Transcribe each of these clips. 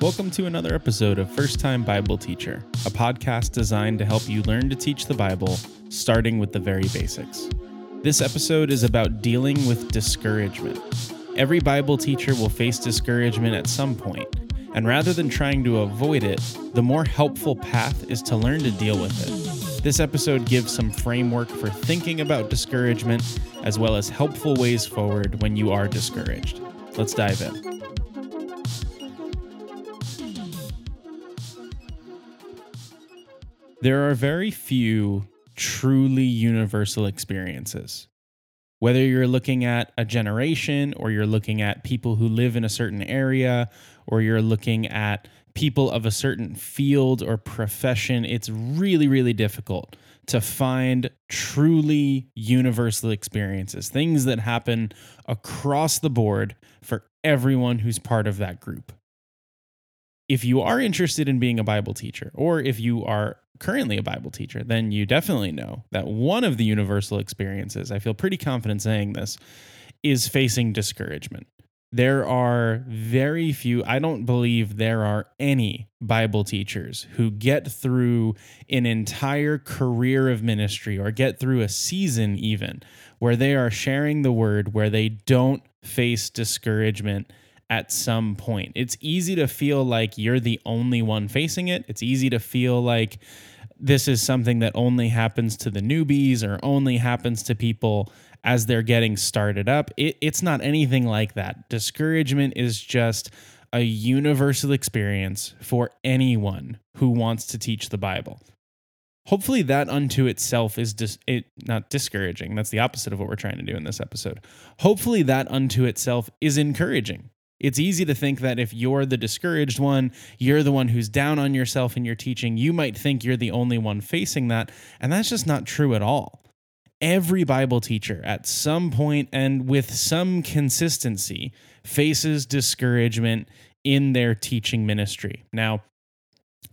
Welcome to another episode of First Time Bible Teacher, a podcast designed to help you learn to teach the Bible, starting with the very basics. This episode is about dealing with discouragement. Every Bible teacher will face discouragement at some point, and rather than trying to avoid it, the more helpful path is to learn to deal with it. This episode gives some framework for thinking about discouragement, as well as helpful ways forward when you are discouraged. Let's dive in. There are very few truly universal experiences. Whether you're looking at a generation or you're looking at people who live in a certain area or you're looking at people of a certain field or profession, it's really, really difficult to find truly universal experiences, things that happen across the board for everyone who's part of that group. If you are interested in being a Bible teacher, or if you are currently a Bible teacher, then you definitely know that one of the universal experiences, I feel pretty confident saying this, is facing discouragement. There are very few, I don't believe there are any Bible teachers who get through an entire career of ministry or get through a season even where they are sharing the word, where they don't face discouragement at some point. It's easy to feel like you're the only one facing it. It's easy to feel like this is something that only happens to the newbies or only happens to people as they're getting started up. It, it's not anything like that. Discouragement is just a universal experience for anyone who wants to teach the Bible. Hopefully, that unto itself is dis- it, not discouraging. That's the opposite of what we're trying to do in this episode. Hopefully, that unto itself is encouraging it's easy to think that if you're the discouraged one, you're the one who's down on yourself in your teaching, you might think you're the only one facing that. And that's just not true at all. Every Bible teacher at some point and with some consistency faces discouragement in their teaching ministry. Now,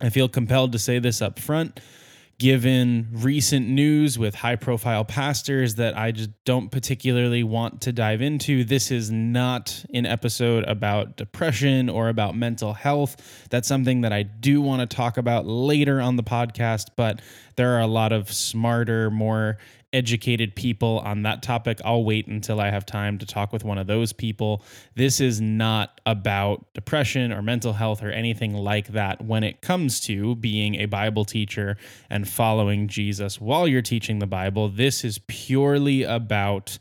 I feel compelled to say this up front given recent news with high profile pastors that I just don't particularly want to dive into. This is not an episode about depression or about mental health. That's something that I do want to talk about later on the podcast, but there are a lot of smarter, more educated people on that topic. I'll wait until I have time to talk with one of those people. This is not about depression or mental health or anything like that when it comes to being a Bible teacher and following Jesus while you're teaching the Bible. This is purely about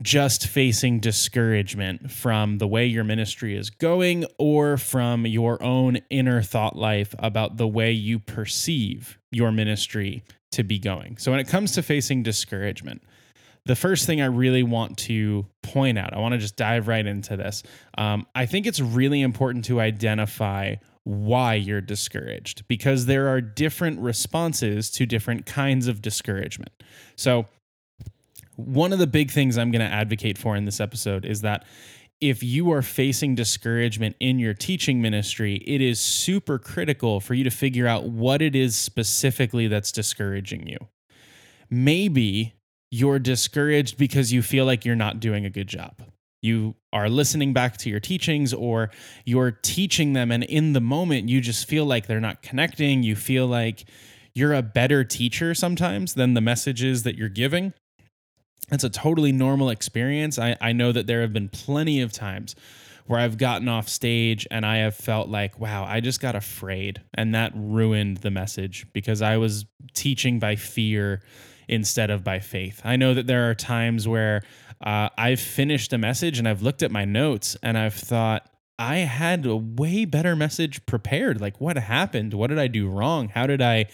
just facing discouragement from the way your ministry is going or from your own inner thought life about the way you perceive your ministry to be going. So when it comes to facing discouragement, the first thing I really want to point out, I want to just dive right into this. Um, I think it's really important to identify why you're discouraged because there are different responses to different kinds of discouragement. So, one of the big things I'm going to advocate for in this episode is that if you are facing discouragement in your teaching ministry, it is super critical for you to figure out what it is specifically that's discouraging you. Maybe you're discouraged because you feel like you're not doing a good job. You are listening back to your teachings or you're teaching them, and in the moment, you just feel like they're not connecting. You feel like you're a better teacher sometimes than the messages that you're giving it's a totally normal experience. I, I know that there have been plenty of times where I've gotten off stage and I have felt like, wow, I just got afraid. And that ruined the message because I was teaching by fear instead of by faith. I know that there are times where uh, I've finished a message and I've looked at my notes and I've thought, I had a way better message prepared. Like, what happened? What did I do wrong? How did I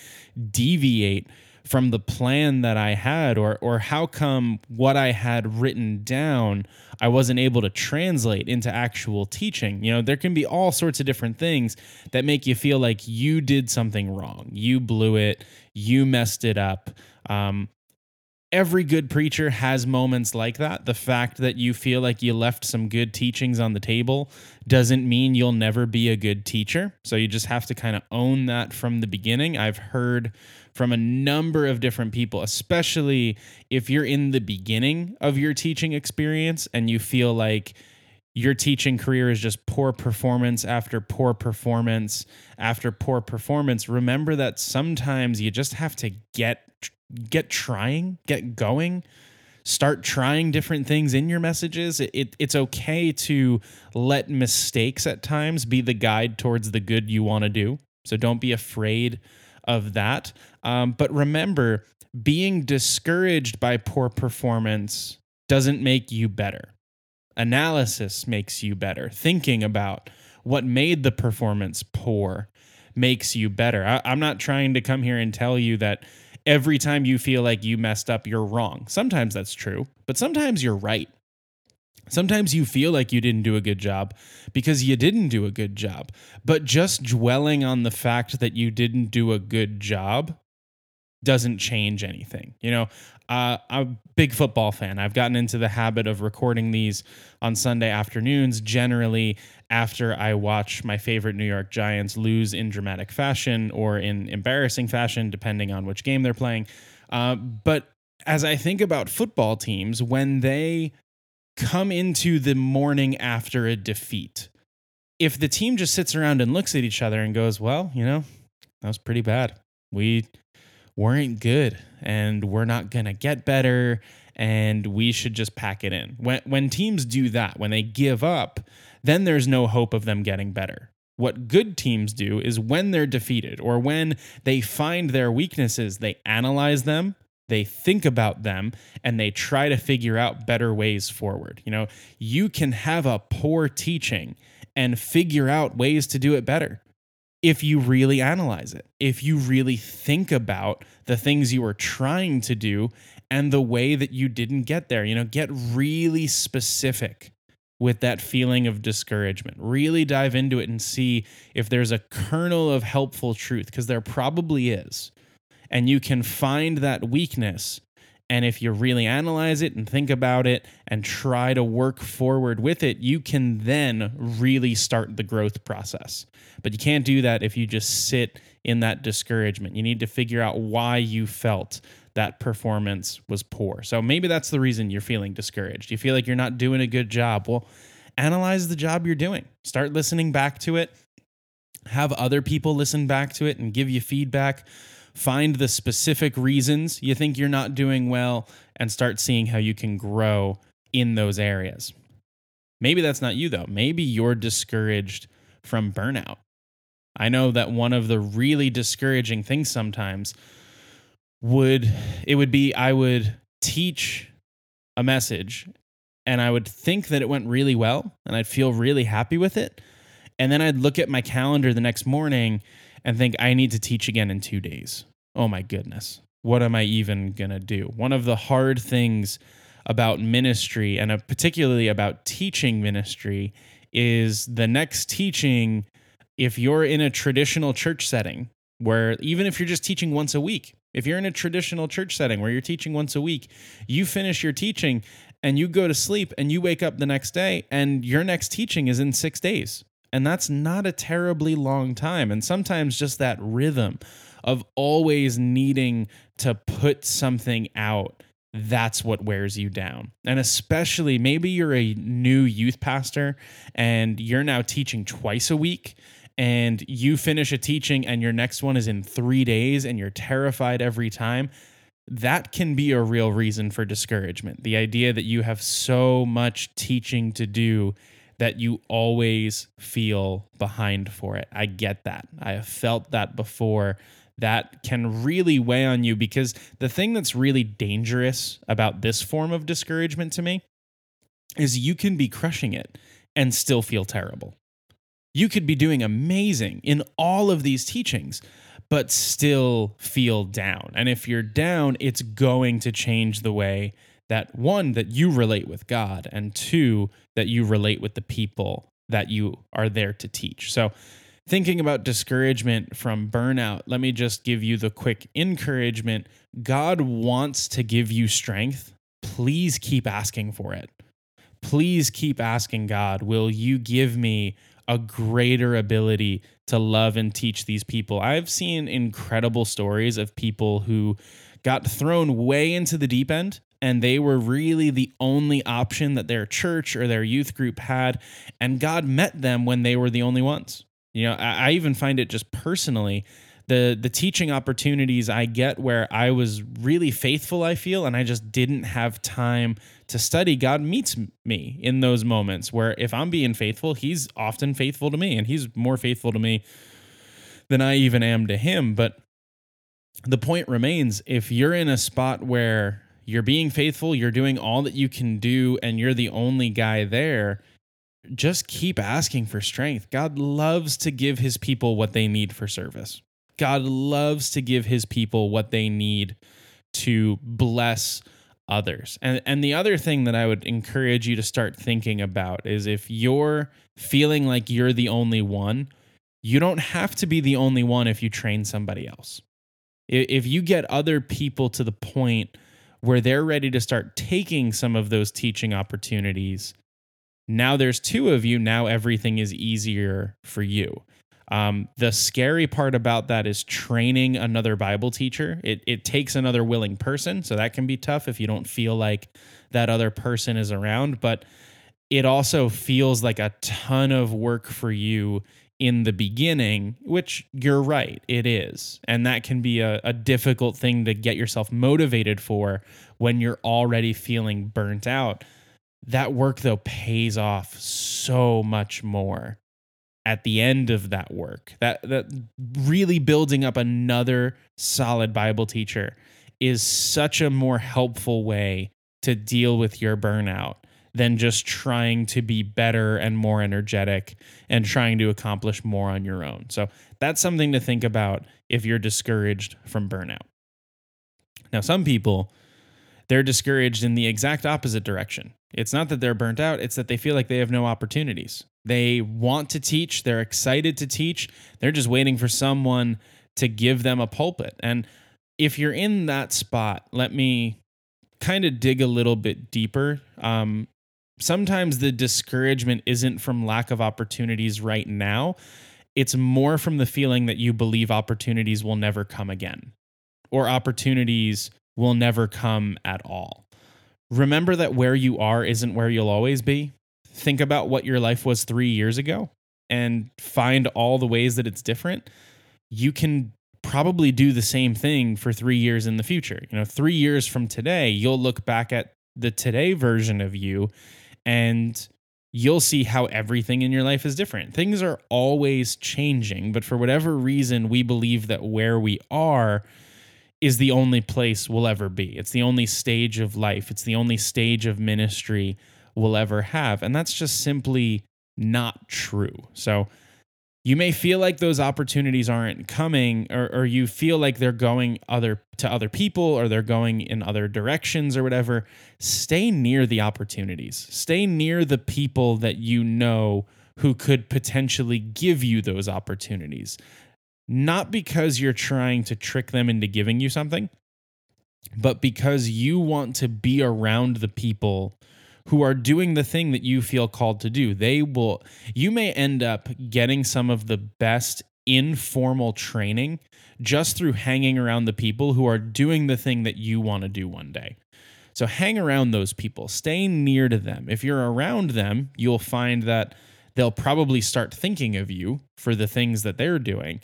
deviate? From the plan that I had or or how come what I had written down I wasn't able to translate into actual teaching. You know, there can be all sorts of different things that make you feel like you did something wrong. You blew it, you messed it up. Um, every good preacher has moments like that. The fact that you feel like you left some good teachings on the table doesn't mean you'll never be a good teacher. So you just have to kind of own that from the beginning. I've heard from a number of different people, especially if you're in the beginning of your teaching experience and you feel like your teaching career is just poor performance after poor performance after poor performance, remember that sometimes you just have to get get trying, get going, start trying different things in your messages. It, it, it's okay to let mistakes at times be the guide towards the good you want to do. So don't be afraid of that. Um, but remember, being discouraged by poor performance doesn't make you better. Analysis makes you better. Thinking about what made the performance poor makes you better. I, I'm not trying to come here and tell you that every time you feel like you messed up, you're wrong. Sometimes that's true, but sometimes you're right. Sometimes you feel like you didn't do a good job because you didn't do a good job. But just dwelling on the fact that you didn't do a good job doesn't change anything. You know, uh, I'm a big football fan. I've gotten into the habit of recording these on Sunday afternoons, generally after I watch my favorite New York Giants lose in dramatic fashion or in embarrassing fashion, depending on which game they're playing. Uh, but as I think about football teams, when they come into the morning after a defeat, if the team just sits around and looks at each other and goes, well, you know, that was pretty bad. We weren't good and we're not going to get better and we should just pack it in. When when teams do that, when they give up, then there's no hope of them getting better. What good teams do is when they're defeated or when they find their weaknesses, they analyze them, they think about them, and they try to figure out better ways forward. You know, you can have a poor teaching and figure out ways to do it better if you really analyze it, if you really think about the things you were trying to do and the way that you didn't get there. You know, get really specific with that feeling of discouragement. Really dive into it and see if there's a kernel of helpful truth, because there probably is. And you can find that weakness. And if you really analyze it and think about it and try to work forward with it, you can then really start the growth process. But you can't do that if you just sit in that discouragement. You need to figure out why you felt that performance was poor. So maybe that's the reason you're feeling discouraged. You feel like you're not doing a good job. Well, analyze the job you're doing. Start listening back to it. Have other people listen back to it and give you feedback. Find the specific reasons you think you're not doing well and start seeing how you can grow in those areas. Maybe that's not you, though. Maybe you're discouraged from burnout. I know that one of the really discouraging things sometimes would it would be I would teach a message and I would think that it went really well and I'd feel really happy with it. And then I'd look at my calendar the next morning and think I need to teach again in 2 days. Oh my goodness. What am I even going to do? One of the hard things about ministry and uh, particularly about teaching ministry is the next teaching if you're in a traditional church setting where even if you're just teaching once a week if you're in a traditional church setting where you're teaching once a week, you finish your teaching and you go to sleep and you wake up the next day and your next teaching is in six days. And that's not a terribly long time. And sometimes just that rhythm of always needing to put something out, that's what wears you down. And especially maybe you're a new youth pastor and you're now teaching twice a week and you finish a teaching and your next one is in three days and you're terrified every time, that can be a real reason for discouragement. The idea that you have so much teaching to do that you always feel behind for it. I get that. I have felt that before. That can really weigh on you because the thing that's really dangerous about this form of discouragement to me is you can be crushing it and still feel terrible you could be doing amazing in all of these teachings, but still feel down. And if you're down, it's going to change the way that one, that you relate with God, and two, that you relate with the people that you are there to teach. So, thinking about discouragement from burnout, let me just give you the quick encouragement. God wants to give you strength. Please keep asking for it. Please keep asking God, will you give me a greater ability to love and teach these people. I've seen incredible stories of people who got thrown way into the deep end and they were really the only option that their church or their youth group had. And God met them when they were the only ones. You know, I, I even find it just personally the the teaching opportunities I get where I was really faithful, I feel, and I just didn't have time to study. God meets me in those moments where if I'm being faithful, He's often faithful to me, and He's more faithful to me than I even am to Him. But the point remains if you're in a spot where you're being faithful, you're doing all that you can do, and you're the only guy there, just keep asking for strength. God loves to give his people what they need for service. God loves to give his people what they need to bless others. And and the other thing that I would encourage you to start thinking about is if you're feeling like you're the only one, you don't have to be the only one if you train somebody else. If you get other people to the point where they're ready to start taking some of those teaching opportunities, now there's two of you, now everything is easier for you. Um, the scary part about that is training another Bible teacher. It, it takes another willing person. So that can be tough if you don't feel like that other person is around. But it also feels like a ton of work for you in the beginning, which you're right, it is. And that can be a, a difficult thing to get yourself motivated for when you're already feeling burnt out. That work, though, pays off so much more at the end of that work that that really building up another solid bible teacher is such a more helpful way to deal with your burnout than just trying to be better and more energetic and trying to accomplish more on your own. So that's something to think about if you're discouraged from burnout. Now, some people, they're discouraged in the exact opposite direction. It's not that they're burnt out, it's that they feel like they have no opportunities. They want to teach, they're excited to teach, they're just waiting for someone to give them a pulpit. And if you're in that spot, let me kind of dig a little bit deeper. Um, sometimes the discouragement isn't from lack of opportunities right now, it's more from the feeling that you believe opportunities will never come again or opportunities will never come at all. Remember that where you are isn't where you'll always be think about what your life was three years ago and find all the ways that it's different, you can probably do the same thing for three years in the future. You know, three years from today, you'll look back at the today version of you and you'll see how everything in your life is different. Things are always changing, but for whatever reason, we believe that where we are is the only place we'll ever be. It's the only stage of life, it's the only stage of ministry we'll ever have. And that's just simply not true. So you may feel like those opportunities aren't coming or, or you feel like they're going other to other people or they're going in other directions or whatever stay near the opportunities. Stay near the people that you know who could potentially give you those opportunities. Not because you're trying to trick them into giving you something but because you want to be around the people who are doing the thing that you feel called to do. They will, you may end up getting some of the best informal training just through hanging around the people who are doing the thing that you want to do one day. So hang around those people, stay near to them. If you're around them, you'll find that they'll probably start thinking of you for the things that they're doing.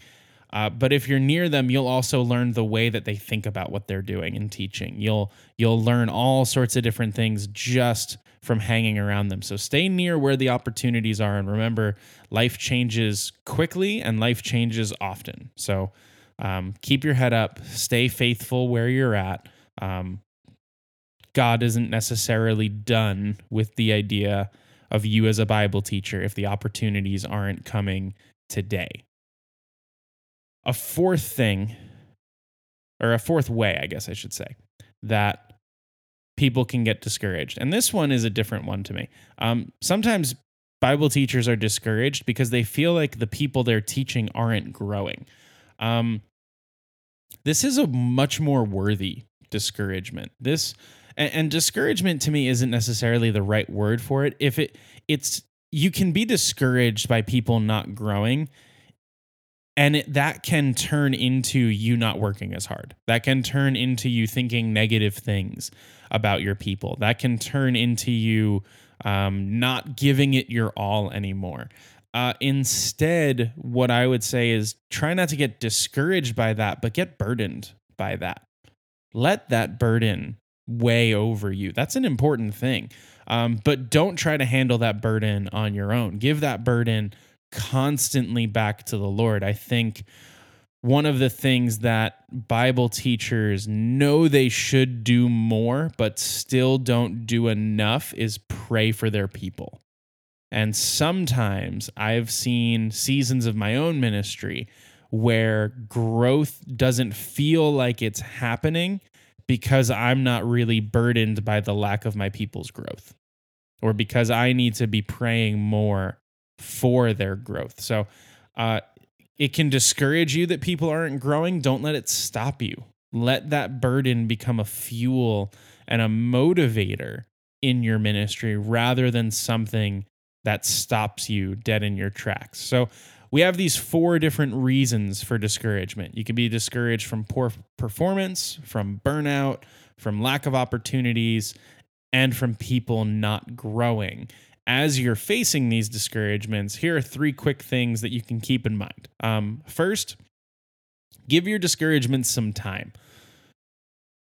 Uh, but if you're near them, you'll also learn the way that they think about what they're doing and teaching. You'll you'll learn all sorts of different things just from hanging around them. So stay near where the opportunities are, and remember, life changes quickly and life changes often. So um, keep your head up, stay faithful where you're at. Um, God isn't necessarily done with the idea of you as a Bible teacher if the opportunities aren't coming today a fourth thing, or a fourth way, I guess I should say, that people can get discouraged. And this one is a different one to me. Um, sometimes Bible teachers are discouraged because they feel like the people they're teaching aren't growing. Um, this is a much more worthy discouragement. This and, and discouragement to me isn't necessarily the right word for it. If it it's you can be discouraged by people not growing and it, that can turn into you not working as hard. That can turn into you thinking negative things about your people. That can turn into you um, not giving it your all anymore. Uh, instead, what I would say is try not to get discouraged by that, but get burdened by that. Let that burden weigh over you. That's an important thing. Um, but don't try to handle that burden on your own. Give that burden constantly back to the Lord. I think one of the things that Bible teachers know they should do more, but still don't do enough is pray for their people. And sometimes I've seen seasons of my own ministry where growth doesn't feel like it's happening because I'm not really burdened by the lack of my people's growth or because I need to be praying more for their growth. So uh, it can discourage you that people aren't growing. Don't let it stop you. Let that burden become a fuel and a motivator in your ministry rather than something that stops you dead in your tracks. So we have these four different reasons for discouragement. You can be discouraged from poor performance, from burnout, from lack of opportunities, and from people not growing as you're facing these discouragements, here are three quick things that you can keep in mind. Um, first, give your discouragements some time.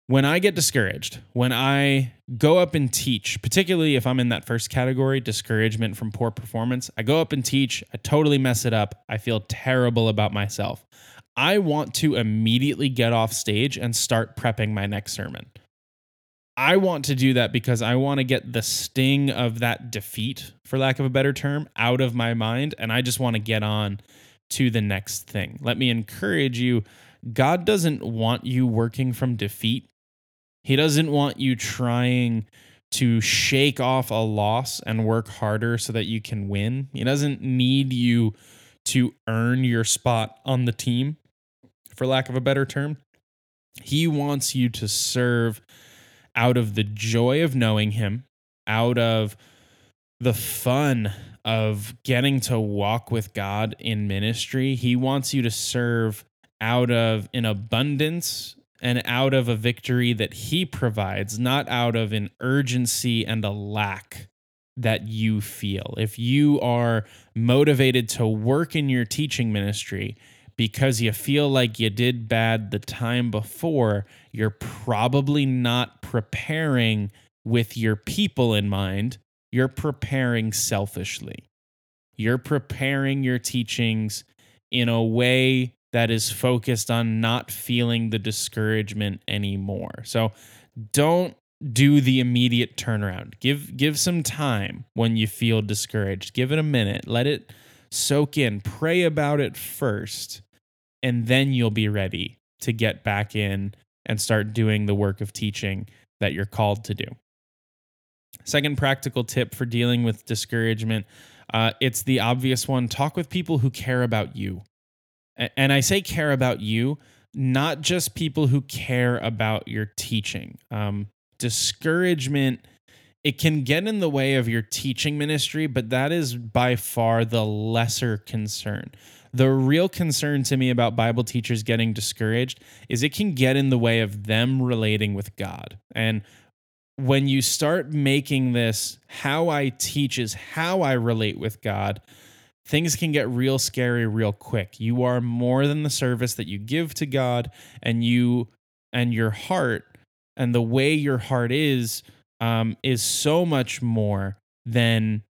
When I get discouraged, when I go up and teach, particularly if I'm in that first category, discouragement from poor performance, I go up and teach, I totally mess it up. I feel terrible about myself. I want to immediately get off stage and start prepping my next sermon. I want to do that because I want to get the sting of that defeat, for lack of a better term, out of my mind. And I just want to get on to the next thing. Let me encourage you God doesn't want you working from defeat, He doesn't want you trying to shake off a loss and work harder so that you can win. He doesn't need you to earn your spot on the team, for lack of a better term. He wants you to serve out of the joy of knowing him, out of the fun of getting to walk with God in ministry. He wants you to serve out of an abundance and out of a victory that he provides, not out of an urgency and a lack that you feel. If you are motivated to work in your teaching ministry, because you feel like you did bad the time before, you're probably not preparing with your people in mind. You're preparing selfishly. You're preparing your teachings in a way that is focused on not feeling the discouragement anymore. So don't do the immediate turnaround. Give give some time when you feel discouraged. Give it a minute. Let it soak in. Pray about it first and then you'll be ready to get back in and start doing the work of teaching that you're called to do. Second practical tip for dealing with discouragement uh, it's the obvious one talk with people who care about you. And I say care about you, not just people who care about your teaching. Um, discouragement it can get in the way of your teaching ministry, but that is by far the lesser concern. The real concern to me about Bible teachers getting discouraged is it can get in the way of them relating with God. And when you start making this how I teach is how I relate with God, things can get real scary real quick. You are more than the service that you give to God and you and your heart and the way your heart is um, is so much more than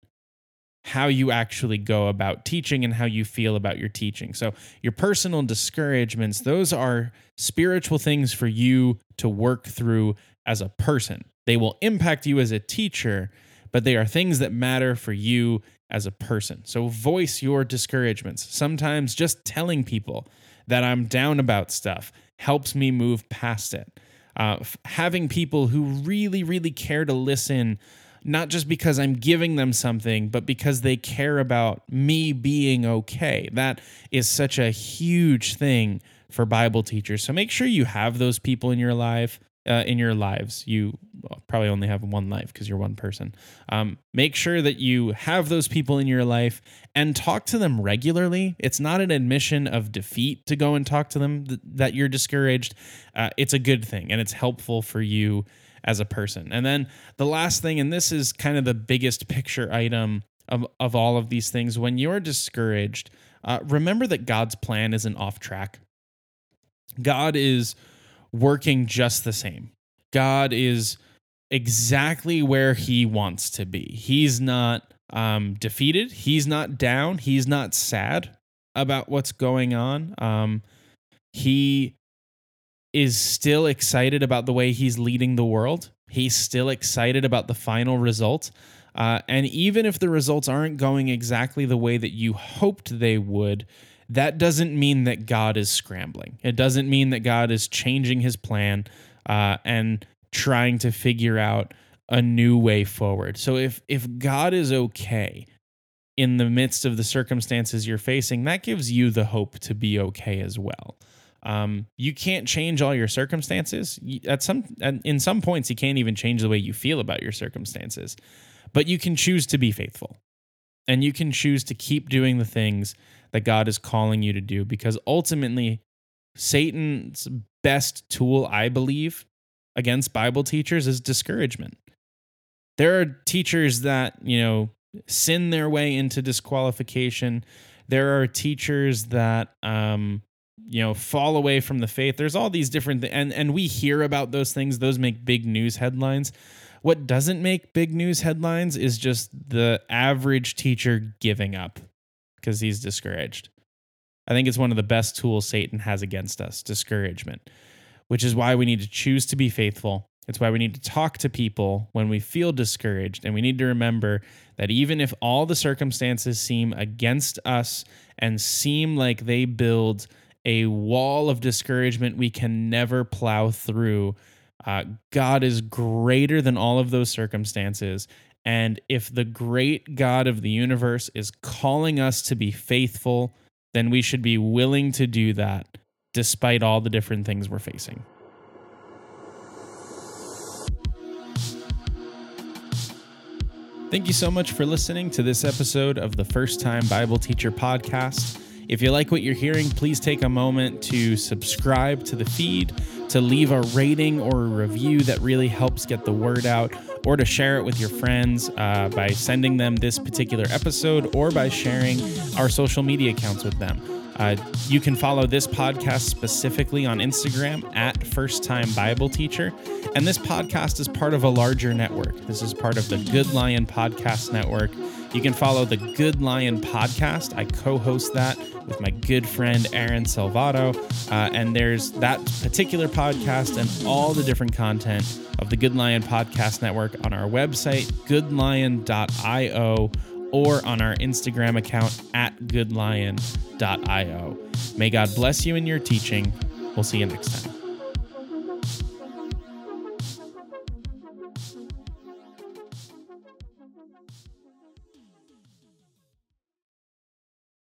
how you actually go about teaching and how you feel about your teaching. So, your personal discouragements, those are spiritual things for you to work through as a person. They will impact you as a teacher, but they are things that matter for you as a person. So, voice your discouragements. Sometimes just telling people that I'm down about stuff helps me move past it. Uh, having people who really, really care to listen not just because I'm giving them something, but because they care about me being okay. That is such a huge thing for Bible teachers. So make sure you have those people in your life uh, in your lives. You probably only have one life because you're one person. Um, make sure that you have those people in your life and talk to them regularly. It's not an admission of defeat to go and talk to them th- that you're discouraged. Uh, it's a good thing and it's helpful for you as a person. And then the last thing, and this is kind of the biggest picture item of, of all of these things, when you're discouraged, uh, remember that God's plan isn't off track. God is working just the same. God is exactly where he wants to be. He's not um, defeated. He's not down. He's not sad about what's going on. Um, he is still excited about the way he's leading the world. He's still excited about the final result. Uh, and even if the results aren't going exactly the way that you hoped they would, that doesn't mean that God is scrambling. It doesn't mean that God is changing his plan uh, and trying to figure out a new way forward. So if if God is okay in the midst of the circumstances you're facing, that gives you the hope to be okay as well. Um, you can't change all your circumstances. At some, in some points, you can't even change the way you feel about your circumstances. But you can choose to be faithful, and you can choose to keep doing the things that God is calling you to do. Because ultimately, Satan's best tool, I believe, against Bible teachers is discouragement. There are teachers that you know sin their way into disqualification. There are teachers that um, you know fall away from the faith. There's all these different th- and and we hear about those things. Those make big news headlines. What doesn't make big news headlines is just the average teacher giving up because he's discouraged. I think it's one of the best tools satan has against us discouragement which is why we need to choose to be faithful. It's why we need to talk to people when we feel discouraged. And we need to remember that even if all the circumstances seem against us and seem like they build a wall of discouragement we can never plow through. Uh, God is greater than all of those circumstances. And if the great God of the universe is calling us to be faithful, then we should be willing to do that despite all the different things we're facing. Thank you so much for listening to this episode of the First Time Bible Teacher Podcast. If you like what you're hearing, please take a moment to subscribe to the feed, to leave a rating or a review that really helps get the word out, or to share it with your friends uh, by sending them this particular episode or by sharing our social media accounts with them. Uh, you can follow this podcast specifically on Instagram at First Time Bible Teacher. And this podcast is part of a larger network. This is part of the Good Lion Podcast Network. You can follow the Good Lion Podcast. I co host that with my good friend Aaron Salvato. Uh, and there's that particular podcast and all the different content of the Good Lion Podcast Network on our website, goodlion.io or on our Instagram account at goodlion.io. May God bless you in your teaching. We'll see you next time.